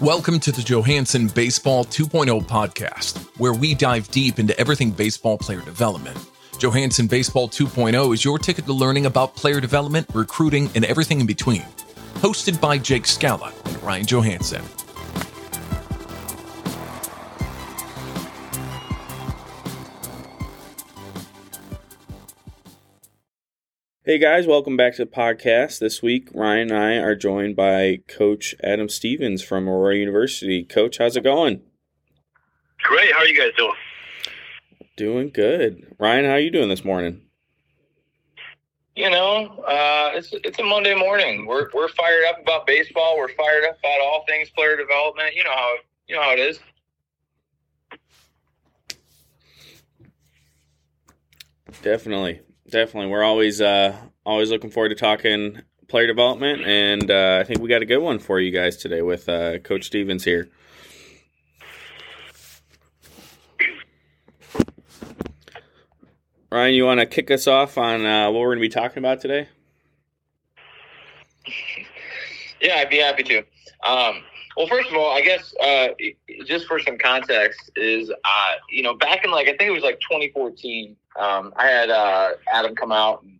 Welcome to the Johansson Baseball 2.0 podcast, where we dive deep into everything baseball player development. Johansson Baseball 2.0 is your ticket to learning about player development, recruiting, and everything in between. Hosted by Jake Scala and Ryan Johansson. Hey guys, welcome back to the podcast. This week, Ryan and I are joined by Coach Adam Stevens from Aurora University. Coach, how's it going? Great. How are you guys doing? Doing good. Ryan, how are you doing this morning? You know, uh, it's it's a Monday morning. We're we're fired up about baseball. We're fired up about all things player development. You know how you know how it is. Definitely, definitely. We're always uh, always looking forward to talking player development, and uh, I think we got a good one for you guys today with uh, Coach Stevens here. Ryan, you want to kick us off on uh, what we're going to be talking about today? Yeah, I'd be happy to. Um, well, first of all, I guess uh, just for some context, is uh, you know back in like I think it was like 2014, um, I had uh, Adam come out and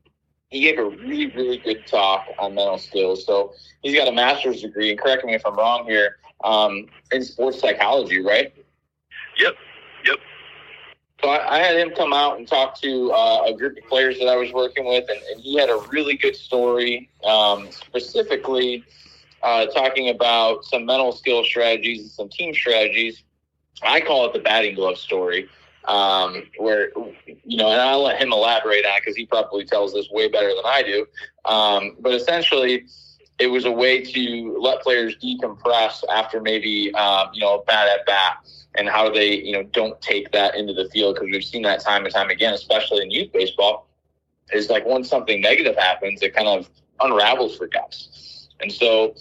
he gave a really really good talk on mental skills. So he's got a master's degree, and correct me if I'm wrong here, um, in sports psychology, right? Yep. Yep. So I, I had him come out and talk to uh, a group of players that I was working with, and, and he had a really good story, um, specifically uh, talking about some mental skill strategies and some team strategies. I call it the batting glove story, um, where you know, and I'll let him elaborate on it because he probably tells this way better than I do. Um, but essentially, it was a way to let players decompress after maybe um, you know a bad at bat and how they you know don't take that into the field because we've seen that time and time again, especially in youth baseball. Is like once something negative happens, it kind of unravels for guys, and so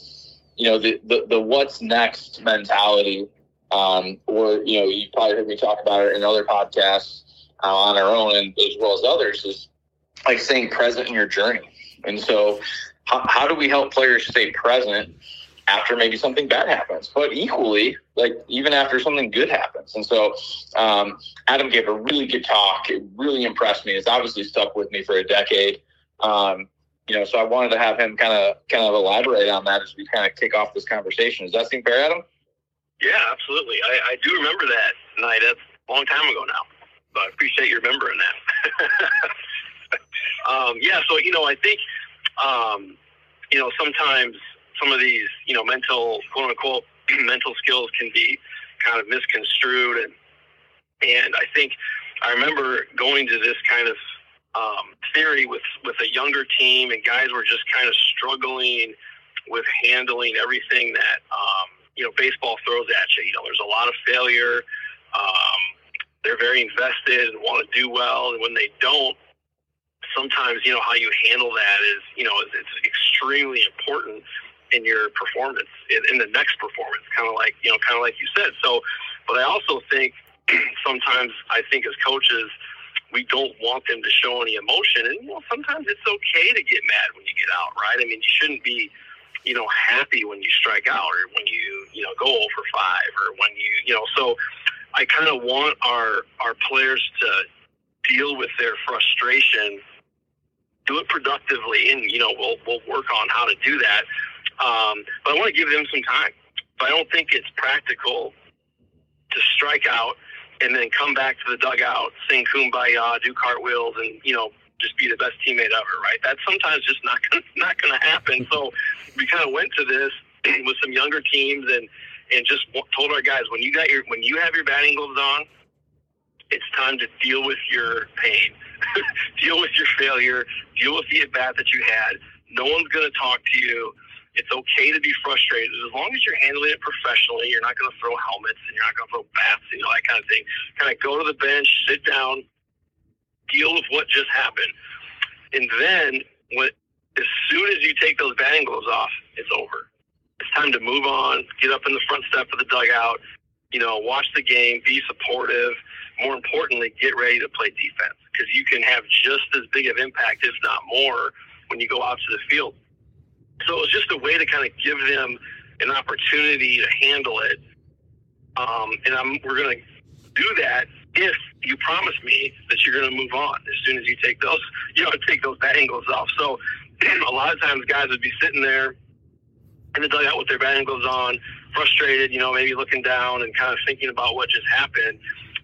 you know the the, the what's next mentality, um, or you know you probably heard me talk about it in other podcasts uh, on our own and as well as others is like staying present in your journey, and so how, how do we help players stay present after maybe something bad happens, but equally, like even after something good happens. And so, um, Adam gave a really good talk. It really impressed me. It's obviously stuck with me for a decade. Um, you know, so I wanted to have him kind of kind of elaborate on that as we kind of kick off this conversation. Does that seem fair, Adam? Yeah, absolutely. I, I do remember that night. That's a long time ago now, but I appreciate you remembering that. um, yeah, so you know, I think um, you know sometimes some of these, you know, mental quote unquote mental skills can be kind of misconstrued and and I think I remember going to this kind of um, theory with with a younger team and guys were just kind of struggling with handling everything that um, you know baseball throws at you. You know, there's a lot of failure. Um, they're very invested and want to do well, and when they don't, sometimes you know how you handle that is you know it's, extremely important in your performance in, in the next performance kind of like you know kind of like you said so but i also think sometimes i think as coaches we don't want them to show any emotion. And you know sometimes it's okay to get mad when you get out right? I mean you shouldn't be you know happy when you strike out or when you you know go over five or when you you know. So i kind of want our our players to deal with their frustration do it productively and you know we'll we'll work on how to do that. Um, but I want to give them some time. But I don't think it's practical to strike out and then come back to the dugout, sing kumbaya, do cartwheels, and you know just be the best teammate ever. Right? That's sometimes just not gonna, not going to happen. So we kind of went to this with some younger teams and and just told our guys when you got your when you have your batting gloves on, it's time to deal with your pain, deal with your failure, deal with the at bat that you had. No one's going to talk to you. It's okay to be frustrated as long as you're handling it professionally. You're not going to throw helmets and you're not going to throw bats, you know, that kind of thing. Kind of go to the bench, sit down, deal with what just happened, and then when as soon as you take those batting gloves off, it's over. It's time to move on. Get up in the front step of the dugout. You know, watch the game, be supportive. More importantly, get ready to play defense because you can have just as big of impact, if not more, when you go out to the field. So it was just a way to kind of give them an opportunity to handle it. Um, and I'm, we're going to do that if you promise me that you're going to move on as soon as you take those, you know, take those batting gloves off. So a lot of times guys would be sitting there in the dugout with their batting gloves on, frustrated, you know, maybe looking down and kind of thinking about what just happened.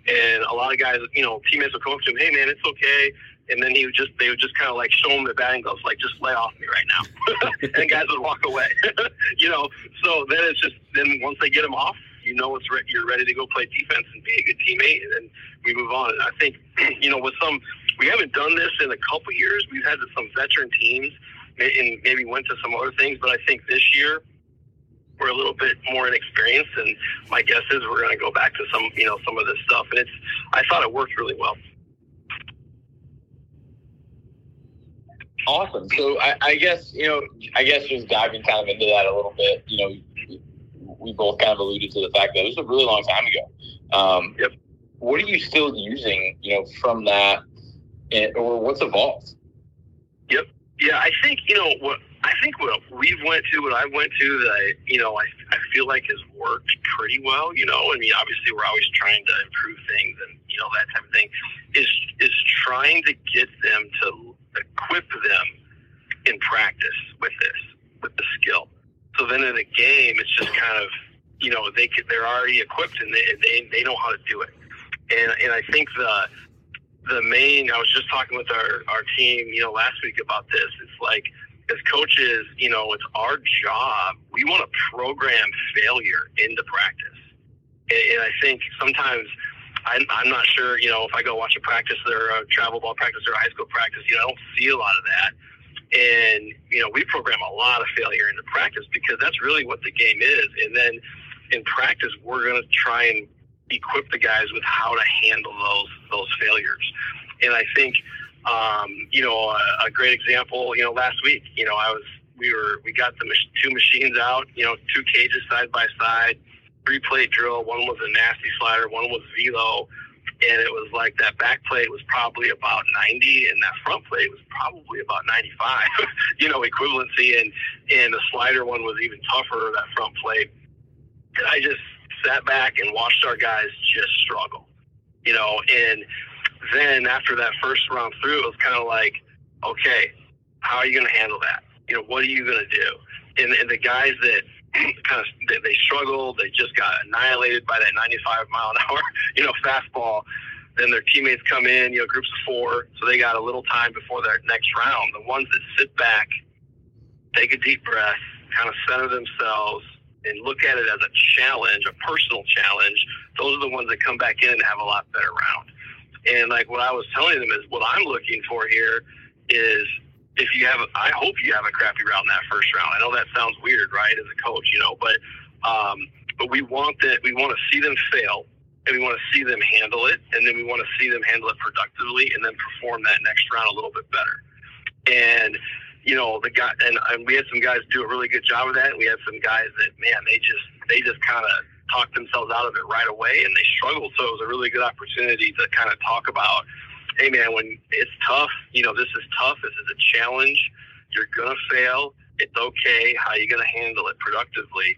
And a lot of guys, you know, teammates would come up to him, hey man, it's okay. And then he would just, they would just kind of like show him the batting gloves, like just lay off me right now. and guys would walk away, you know. So then it's just, then once they get him off, you know it's re- you're ready to go play defense and be a good teammate, and then we move on. And I think you know with some we haven't done this in a couple years. We've had some veteran teams and maybe went to some other things, but I think this year we're a little bit more inexperienced, and my guess is we're going to go back to some you know some of this stuff. And it's I thought it worked really well. Awesome. So I, I guess you know I guess just diving kind of into that a little bit. You know, we both kind of alluded to the fact that it was a really long time ago. Um, yep. What are you still using, you know, from that, and, or what's evolved? Yep. Yeah, I think you know what I think what we went to, what I went to, that I, you know, I, I feel like has worked pretty well. You know, I mean, obviously we're always trying to improve things and you know that type of thing. Is is trying to get them to equip them in practice with this, with the skill. So then in a game, it's just kind of you know they could, they're already equipped and they, they they know how to do it. And and I think the the main I was just talking with our our team you know last week about this. It's like as coaches, you know, it's our job. We want to program failure into practice. And, and I think sometimes I'm, I'm not sure, you know, if I go watch a practice or a travel ball practice or a high school practice, you know, I don't see a lot of that. And, you know, we program a lot of failure into practice because that's really what the game is. And then in practice, we're going to try and equip the guys with how to handle those, those failures. And I think, um, you know, a, a great example, you know, last week, you know, I was, we were, we got the mach- two machines out, you know, two cages side by side, three plate drill. One was a nasty slider, one was velo and it was like that back plate was probably about 90 and that front plate was probably about 95 you know equivalency and and the slider one was even tougher that front plate. And i just sat back and watched our guys just struggle you know and then after that first round through it was kind of like okay how are you going to handle that? You know what are you going to do? And, and the guys that kind of they, struggled. They just got annihilated by that 95 mile an hour, you know, fastball. Then their teammates come in, you know, groups of four, so they got a little time before their next round. The ones that sit back, take a deep breath, kind of center themselves, and look at it as a challenge, a personal challenge. Those are the ones that come back in and have a lot better round. And like what I was telling them is what I'm looking for here is if you have, I hope you have a crappy round in that first round. I know that sounds weird, right, as a coach, you know, but um, but we want that. We want to see them fail, and we want to see them handle it, and then we want to see them handle it productively, and then perform that next round a little bit better. And you know, the guy, and, and we had some guys do a really good job of that. We had some guys that, man, they just they just kind of talked themselves out of it right away, and they struggled. So it was a really good opportunity to kind of talk about hey man, when it's tough, you know, this is tough. This is a challenge. You're gonna fail. It's okay. How you gonna handle it productively?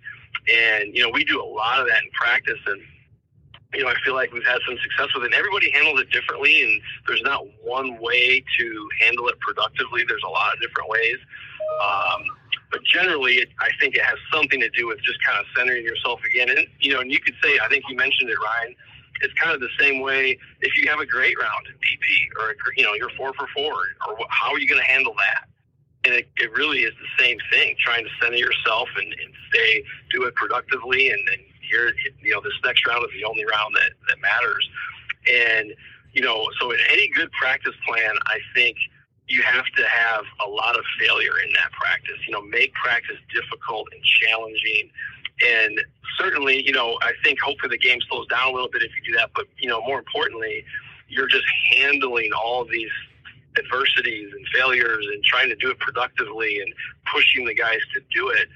And you know, we do a lot of that in practice, and you know, I feel like we've had some success with it. And everybody handles it differently, and there's not one way to handle it productively. There's a lot of different ways. Um, but generally, it, I think it has something to do with just kind of centering yourself again. And you know, and you could say, I think you mentioned it, Ryan it's kind of the same way if you have a great round in BP or you know you're four for four or how are you going to handle that? And it, it really is the same thing trying to center yourself and, and stay do it productively and, and here you know this next round is the only round that, that matters. And you know so in any good practice plan i think you have to have a lot of failure in that practice. You know make practice difficult and challenging and certainly, you know, I think hopefully the game slows down a little bit if you do that. But, you know, more importantly, you're just handling all these adversities and failures and trying to do it productively and pushing the guys to do it.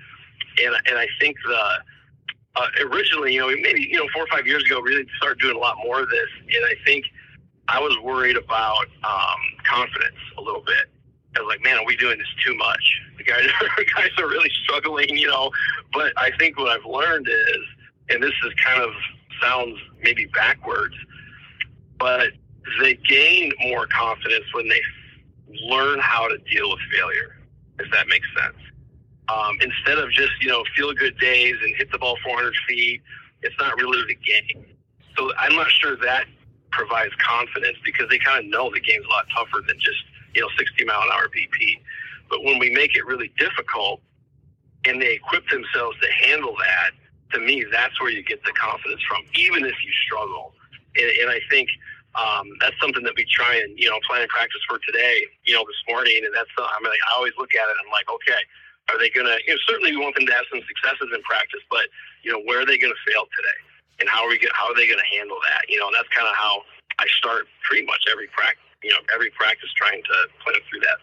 And, and I think the, uh, originally, you know, maybe, you know, four or five years ago, really started doing a lot more of this. And I think I was worried about um, confidence a little bit. I was like, man, are we doing this too much? Guys are guys are really struggling, you know. But I think what I've learned is, and this is kind of sounds maybe backwards, but they gain more confidence when they learn how to deal with failure. If that makes sense. Um, instead of just you know feel good days and hit the ball 400 feet, it's not really the game. So I'm not sure that provides confidence because they kind of know the game's a lot tougher than just you know 60 mile an hour BP. But when we make it really difficult and they equip themselves to handle that, to me, that's where you get the confidence from, even if you struggle. And, and I think um, that's something that we try and you know plan and practice for today. You know, this morning, and that's I mean, I always look at it. and I'm like, okay, are they going to? You know, certainly we want them to have some successes in practice, but you know, where are they going to fail today? And how are we? How are they going to handle that? You know, and that's kind of how I start pretty much every practice. You know, every practice trying to plan through that.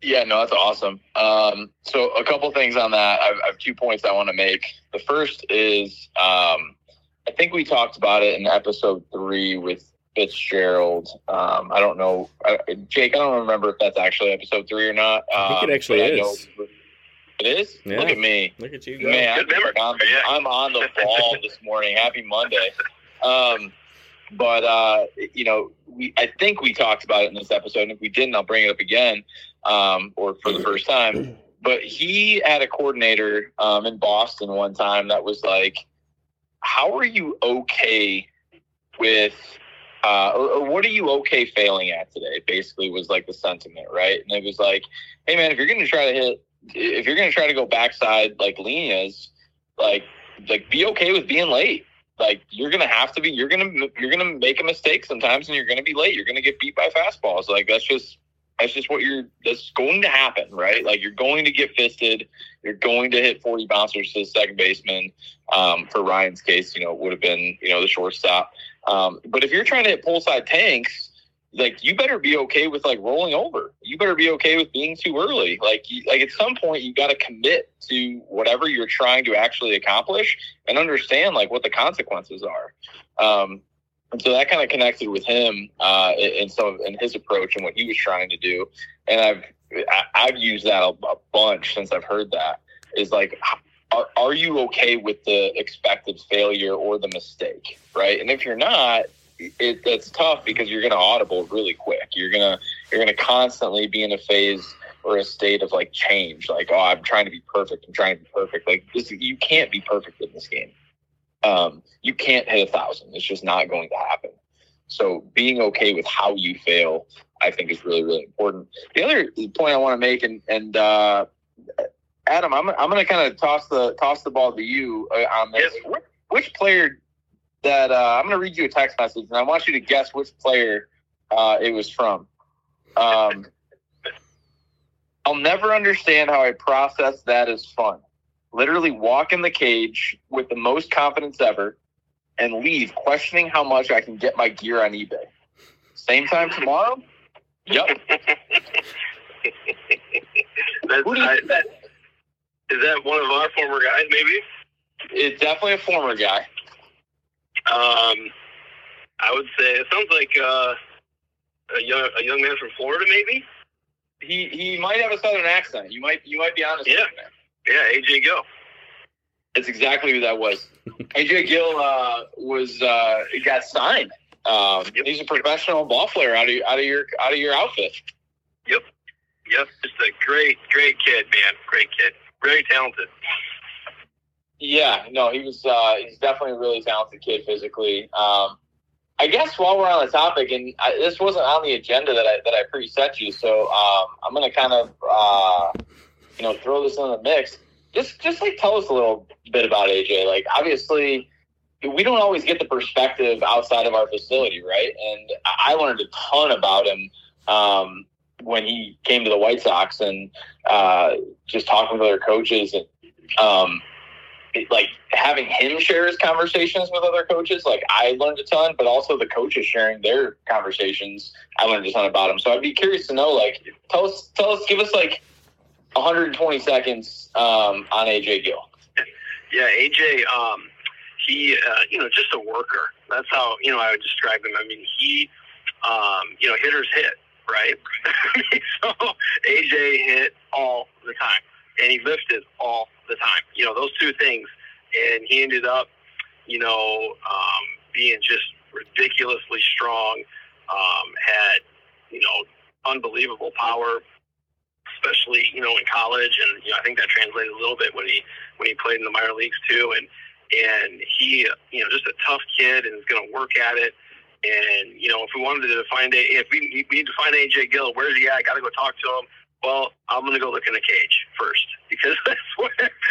Yeah, no, that's awesome. Um, so a couple things on that. I've, I have two points I want to make. The first is um, I think we talked about it in episode three with Fitzgerald. Um, I don't know, I, Jake. I don't remember if that's actually episode three or not. I think it Um, actually I is. know- it is. Yeah. Look at me, Look at you go. man. Good. I'm, Yeah. I'm on the ball this morning. Happy Monday. Um, but uh, you know, we I think we talked about it in this episode. And if we didn't, I'll bring it up again, um, or for the first time. But he had a coordinator um, in Boston one time that was like, "How are you okay with?" Uh, or, or what are you okay failing at today? Basically, was like the sentiment, right? And it was like, "Hey, man, if you're going to try to hit, if you're going to try to go backside like Lena's, like, like be okay with being late like you're gonna have to be you're gonna you're gonna make a mistake sometimes and you're gonna be late you're gonna get beat by fastballs like that's just that's just what you're that's going to happen right? Like you're going to get fisted. You're going to hit 40 bouncers to the second baseman. Um, for ryan's case you know it would have been you know the shortstop. Um, but if you're trying to hit pull side tanks like you better be okay with like rolling over. You better be okay with being too early. Like you, like at some point you got to commit to whatever you're trying to actually accomplish and understand like what the consequences are. Um, and so that kind of connected with him uh, in some of, in his approach and what he was trying to do. And I've I've used that a, a bunch since I've heard that. Is like, are, are you okay with the expected failure or the mistake, right? And if you're not, it, it's tough because you're going to audible really quick. You're gonna you're gonna constantly be in a phase or a state of like change. Like, oh, I'm trying to be perfect. I'm trying to be perfect. Like this, you can't be perfect in this game. Um, you can't hit a thousand. It's just not going to happen. So being okay with how you fail, I think, is really really important. The other point I want to make, and and uh, Adam, I'm I'm going to kind of toss the toss the ball to you uh, on this. Yes. Which, which player that uh, I'm going to read you a text message, and I want you to guess which player uh, it was from. Um, I'll never understand how I process that as fun. Literally walk in the cage with the most confidence ever and leave questioning how much I can get my gear on eBay. Same time tomorrow? Yep. That's, Who do you- I, that, is that one of our former guys? Maybe. It's definitely a former guy. Um, I would say it sounds like uh, a young a young man from Florida, maybe. He he might have a southern accent. You might you might be honest Yeah. with that. Yeah, AJ Gill. That's exactly who that was. AJ Gill uh, was uh, got signed. Um. He's a professional ball player out of out of your out of your outfit. Yep, yep, just a great, great kid, man. Great kid. Very talented. Yeah, no, he was. Uh, he's definitely a really talented kid physically. Um, I guess while we're on the topic, and I, this wasn't on the agenda that I that I pre-set you, so um, I'm gonna kind of uh, you know throw this in the mix. Just just like tell us a little bit about AJ. Like obviously, we don't always get the perspective outside of our facility, right? And I learned a ton about him um, when he came to the White Sox, and uh, just talking with other coaches and. Um, it- like having him share his conversations with other coaches, like I learned a ton, but also the coaches sharing their conversations, I learned a ton about him. So I'd be curious to know, like, tell us, tell us, give us like 120 seconds um, on AJ Gill. Yeah, AJ. Um, he, uh, you know, just a worker. That's how you know I would describe him. I mean, he, um, you know, hitters hit, right? so AJ hit all the time, and he lifted all the time. You know those two things, and he ended up, you know, um, being just ridiculously strong. Um, had you know unbelievable power, especially you know in college, and you know I think that translated a little bit when he when he played in the minor leagues too, and and he you know just a tough kid and is going to work at it. And you know, if we wanted to find a, if we, we need to find AJ Gill, where's he at? Got to go talk to him. Well, I'm going to go look in the cage first because that's where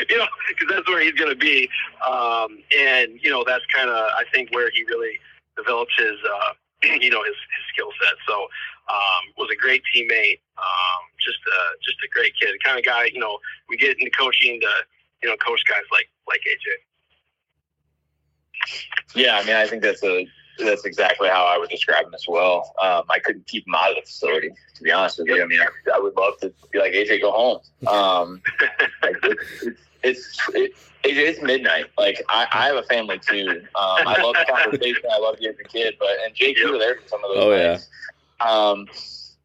you know because that's where he's going to be. Um, and you know, that's kind of I think where he really develops his uh, you know his, his skill set. So um, was a great teammate. Um, just a just a great kid, the kind of guy you know we get into coaching to you know coach guys like like AJ. Yeah, I mean, I think that's a that's exactly how I would describe him as well. Um, I couldn't keep him out of the facility, to be honest with you. I mean, I, I would love to be like AJ, go home. Um, like it, it's it's it, it, it's midnight. Like I, I have a family too. Um, I love the conversation. I love getting the kid, but and Jake, you were there for some of those. Oh nights. yeah. Um,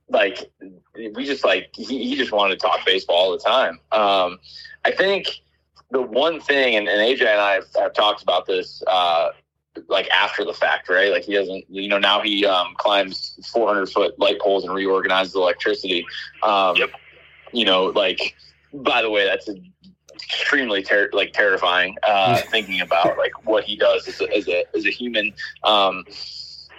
like we just like he, he just wanted to talk baseball all the time. Um, I think the one thing, and, and AJ and I have, have talked about this. Uh, like after the fact, right? Like he doesn't, you know, now he um, climbs 400 foot light poles and reorganizes electricity. Um, Yep. You know, like by the way, that's extremely ter- like terrifying uh, thinking about like what he does as a as a, as a human. Um,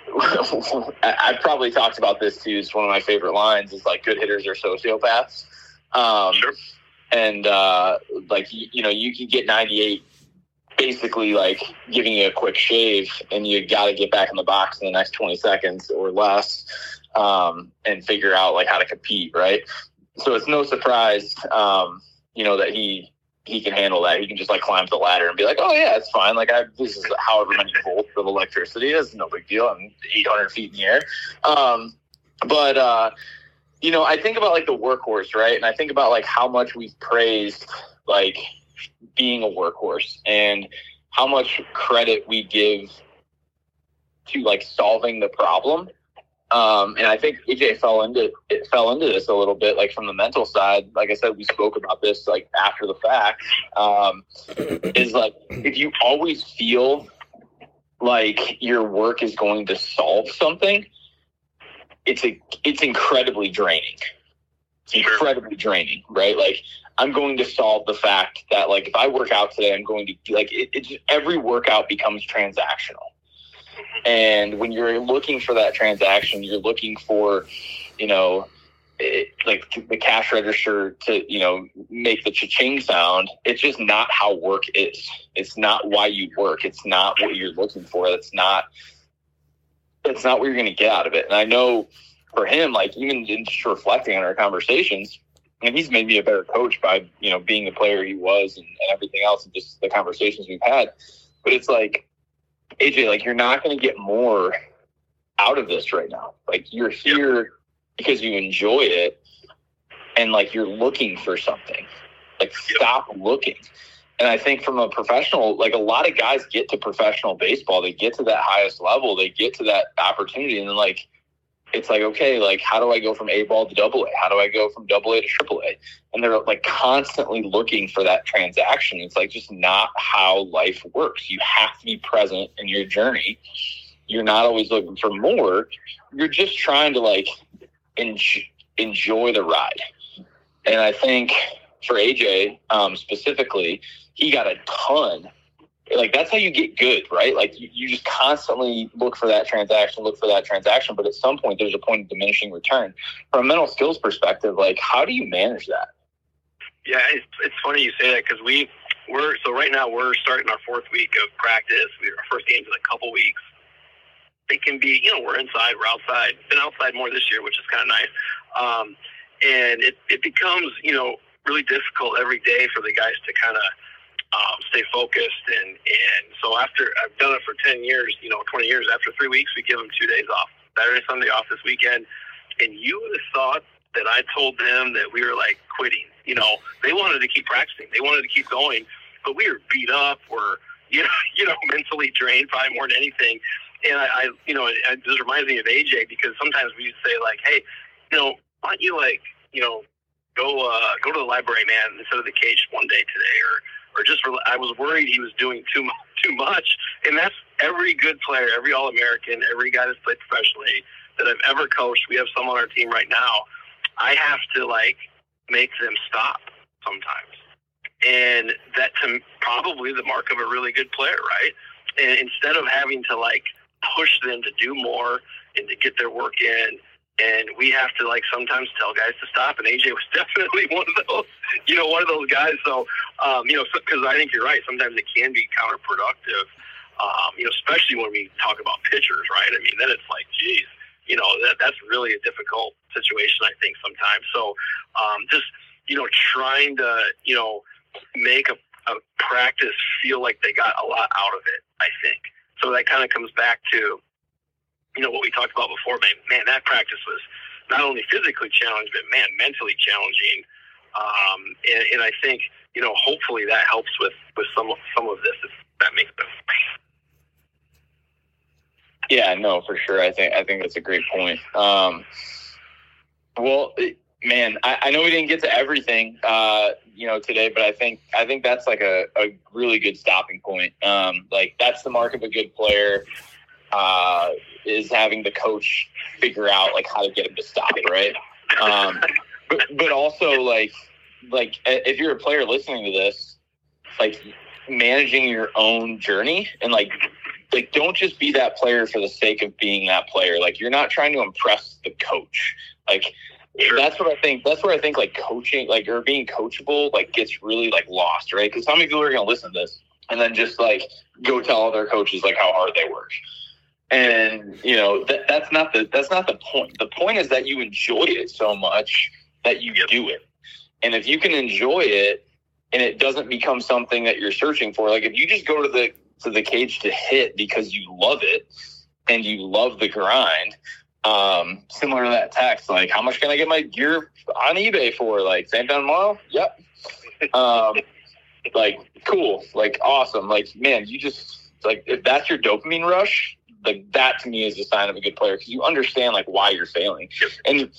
I- I've probably talked about this too. It's one of my favorite lines. Is like good hitters are sociopaths. Um, Sure. And uh, like you, you know, you can get 98 basically like giving you a quick shave and you got to get back in the box in the next 20 seconds or less um, and figure out like how to compete right so it's no surprise um, you know that he he can handle that. He can just like climb the ladder and be like oh yeah it's fine. Like i this is however many volts of electricity it's no big deal. I'm 800 feet in the air. Um, but uh, you know i think about like the workhorse right? And i think about like how much we've praised like being a workhorse and how much credit we give to like solving the problem. Um, and I think AJ fell into it fell into this a little bit, like from the mental side. Like I said, we spoke about this like after the fact. Um, is like if you always feel like your work is going to solve something, it's a it's incredibly draining. It's incredibly draining, right? Like I'm going to solve the fact that like if I work out today, I'm going to like it, just, every workout becomes transactional. And when you're looking for that transaction, you're looking for, you know, it, like the cash register to you know make the cha-ching sound. It's just not how work is. It's not why you work. It's not what you're looking for. That's not. That's not what you're going to get out of it. And I know for him, like even just reflecting on our conversations, and he's made me a better coach by you know being the player he was and, and everything else and just the conversations we've had but it's like aj like you're not going to get more out of this right now. Like you're here because you enjoy it and like you're looking for something. Like stop looking. And i think from a professional like a lot of guys get to professional baseball. They get to that highest level. They get to that opportunity. And then like it's like okay like how do i go from a ball to double a? How do i go from double a to triple a? And they're like constantly looking for that transaction. It's like just not how life works. You have to be present in your journey. You're not always looking for more. You're just trying to like enjoy, the ride. And i think for aj um, specifically he got a ton like that's how you get good, right? Like you, you just constantly look for that transaction, look for that transaction, but at some point there's a point of diminishing return. From a mental skills perspective, like how do you manage that? Yeah, it's, it's funny you say that because we we're so right now we're starting our fourth week of practice. We our first game's in a couple weeks. It can be, you know, we're inside, we're outside. Been outside more this year, which is kind of nice. Um, and it it becomes, you know, really difficult every day for the guys to kind of um, stay focused. And, and so after I've done it for 10 years, you know, 20 years, after three weeks, we give them two days off, Saturday, Sunday off this weekend. And you would have thought that I told them that we were like quitting. You know, they wanted to keep practicing. They wanted to keep going, but we were beat up. We're, you know, you know, mentally drained probably more than anything. And I, I you know, it, just reminds me of AJ because sometimes we would say like, hey, you know, why don't you like, you know, go uh, go to the library, man, instead of the cage one day today, or or just I was worried he was doing too much, too much, and that's every good player, every All American, every guy that's played professionally that I've ever coached. We have some on our team right now. I have to like make them stop sometimes, and that's probably the mark of a really good player, right? And instead of having to like push them to do more and to get their work in and we have to like sometimes tell guys to stop. And AJ was definitely one of those, you know, one of those guys. So, um, you know, because I think you're right. Sometimes it can be counterproductive. Um, you know, especially when we talk about pitchers, right? I mean, then it's like, geez, you know, that that's really a difficult situation. I think sometimes. So, um, just you know, trying to you know make a, a practice feel like they got a lot out of it. I think so. That kind of comes back to you know, what we talked about before, man, man, that practice was not only physically challenging, but man, mentally challenging. Um, and, and I think, you know, hopefully that helps with, with some, some of this, if that makes sense. Yeah, no, for sure. I think, I think that's a great point. Um, well, man, I, I, know we didn't get to everything, uh, you know, today, but I think, I think that's like a, a really good stopping point. Um, like that's the mark of a good player uh, is having the coach figure out like how to get him to stop, right? Um, but, but also like like if you're a player listening to this, like managing your own journey and like like don't just be that player for the sake of being that player. Like you're not trying to impress the coach. Like Sure. That's what I think. That's where I think like coaching, like or being coachable, like gets really like lost, right? Because how many people are going to listen to this and then just like go tell all their coaches like how hard they work? And you know that, that's not the that's not the point. The point is that you enjoy it so much that you yep. do it. And if you can enjoy it and it doesn't become something that you're searching for like if you just go to the to the cage to hit because you love it and you love the grind um similar to that text like how much can i get my gear on ebay for? Like same time tomorrow? Yep. Um like cool. Like awesome. Like man you just like if that's your dopamine rush like that to me is a sign of a good player because you understand like why you're failing. And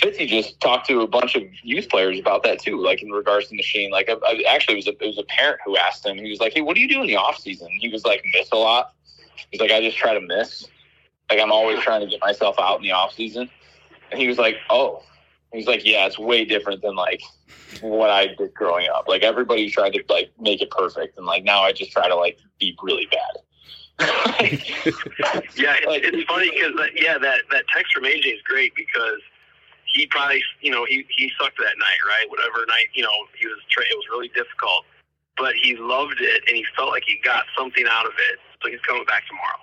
Fitzy just talked to a bunch of youth players about that too, like in regards to machine. Like I, I actually, it was a, it was a parent who asked him. He was like, "Hey, what do you do in the off season?" He was like, "Miss a lot." He's like, "I just try to miss. Like I'm always trying to get myself out in the off season." And he was like, "Oh." He's like, "Yeah, it's way different than like what I did growing up. Like everybody tried to like make it perfect, and like now I just try to like be really bad." Yeah, it's, it's funny because yeah, that that text from AJ is great because he probably you know he he sucked that night, right? Whatever night you know he was tra- it was really difficult, but he loved it and he felt like he got something out of it, so he's coming back tomorrow,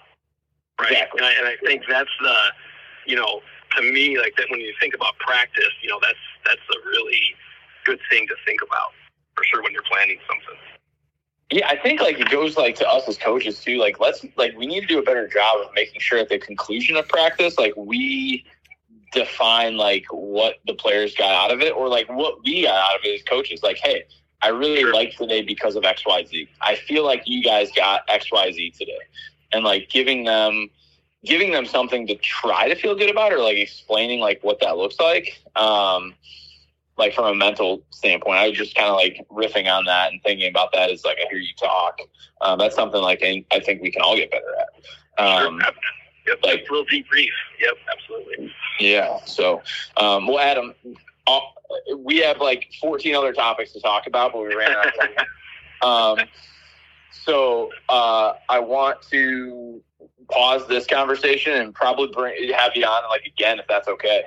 right? Exactly. And, I, and I think that's the you know to me like that when you think about practice, you know that's that's a really good thing to think about for sure when you're planning something. Yeah, I think like it goes like to us as coaches too. Like let's like we need to do a better job of making sure at the conclusion of practice, like we define like what the players got out of it or like what we got out of it as coaches. Like, hey, I really sure. liked today because of XYZ. I feel like you guys got XYZ today. And like giving them giving them something to try to feel good about or like explaining like what that looks like. Um like from a mental standpoint, I was just kind of like riffing on that and thinking about that as like I hear you talk. Um, that's something like I think we can all get better at. Um, sure. Yep, like little debrief. Yep, absolutely. Yeah. So, um, well, Adam, uh, we have like 14 other topics to talk about, but we ran out of time. um, so uh, I want to pause this conversation and probably bring have you on like again if that's okay.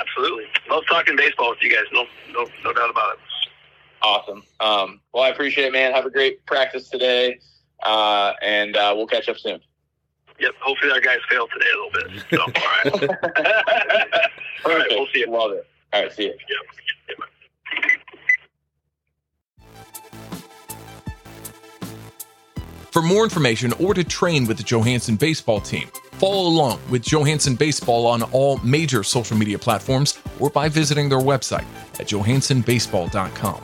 Absolutely. Love talking baseball with you guys. No, no, no doubt about it. Awesome. Um, well, I appreciate it, man. Have a great practice today, uh, and uh, we'll catch up soon. Yep. Hopefully, our guys fail today a little bit. So, all right. all right. We'll see you. Love it. All right. See you. Yep. yep. For more information or to train with the Johansson baseball team, follow along with Johansson Baseball on all major social media platforms or by visiting their website at johanssonbaseball.com.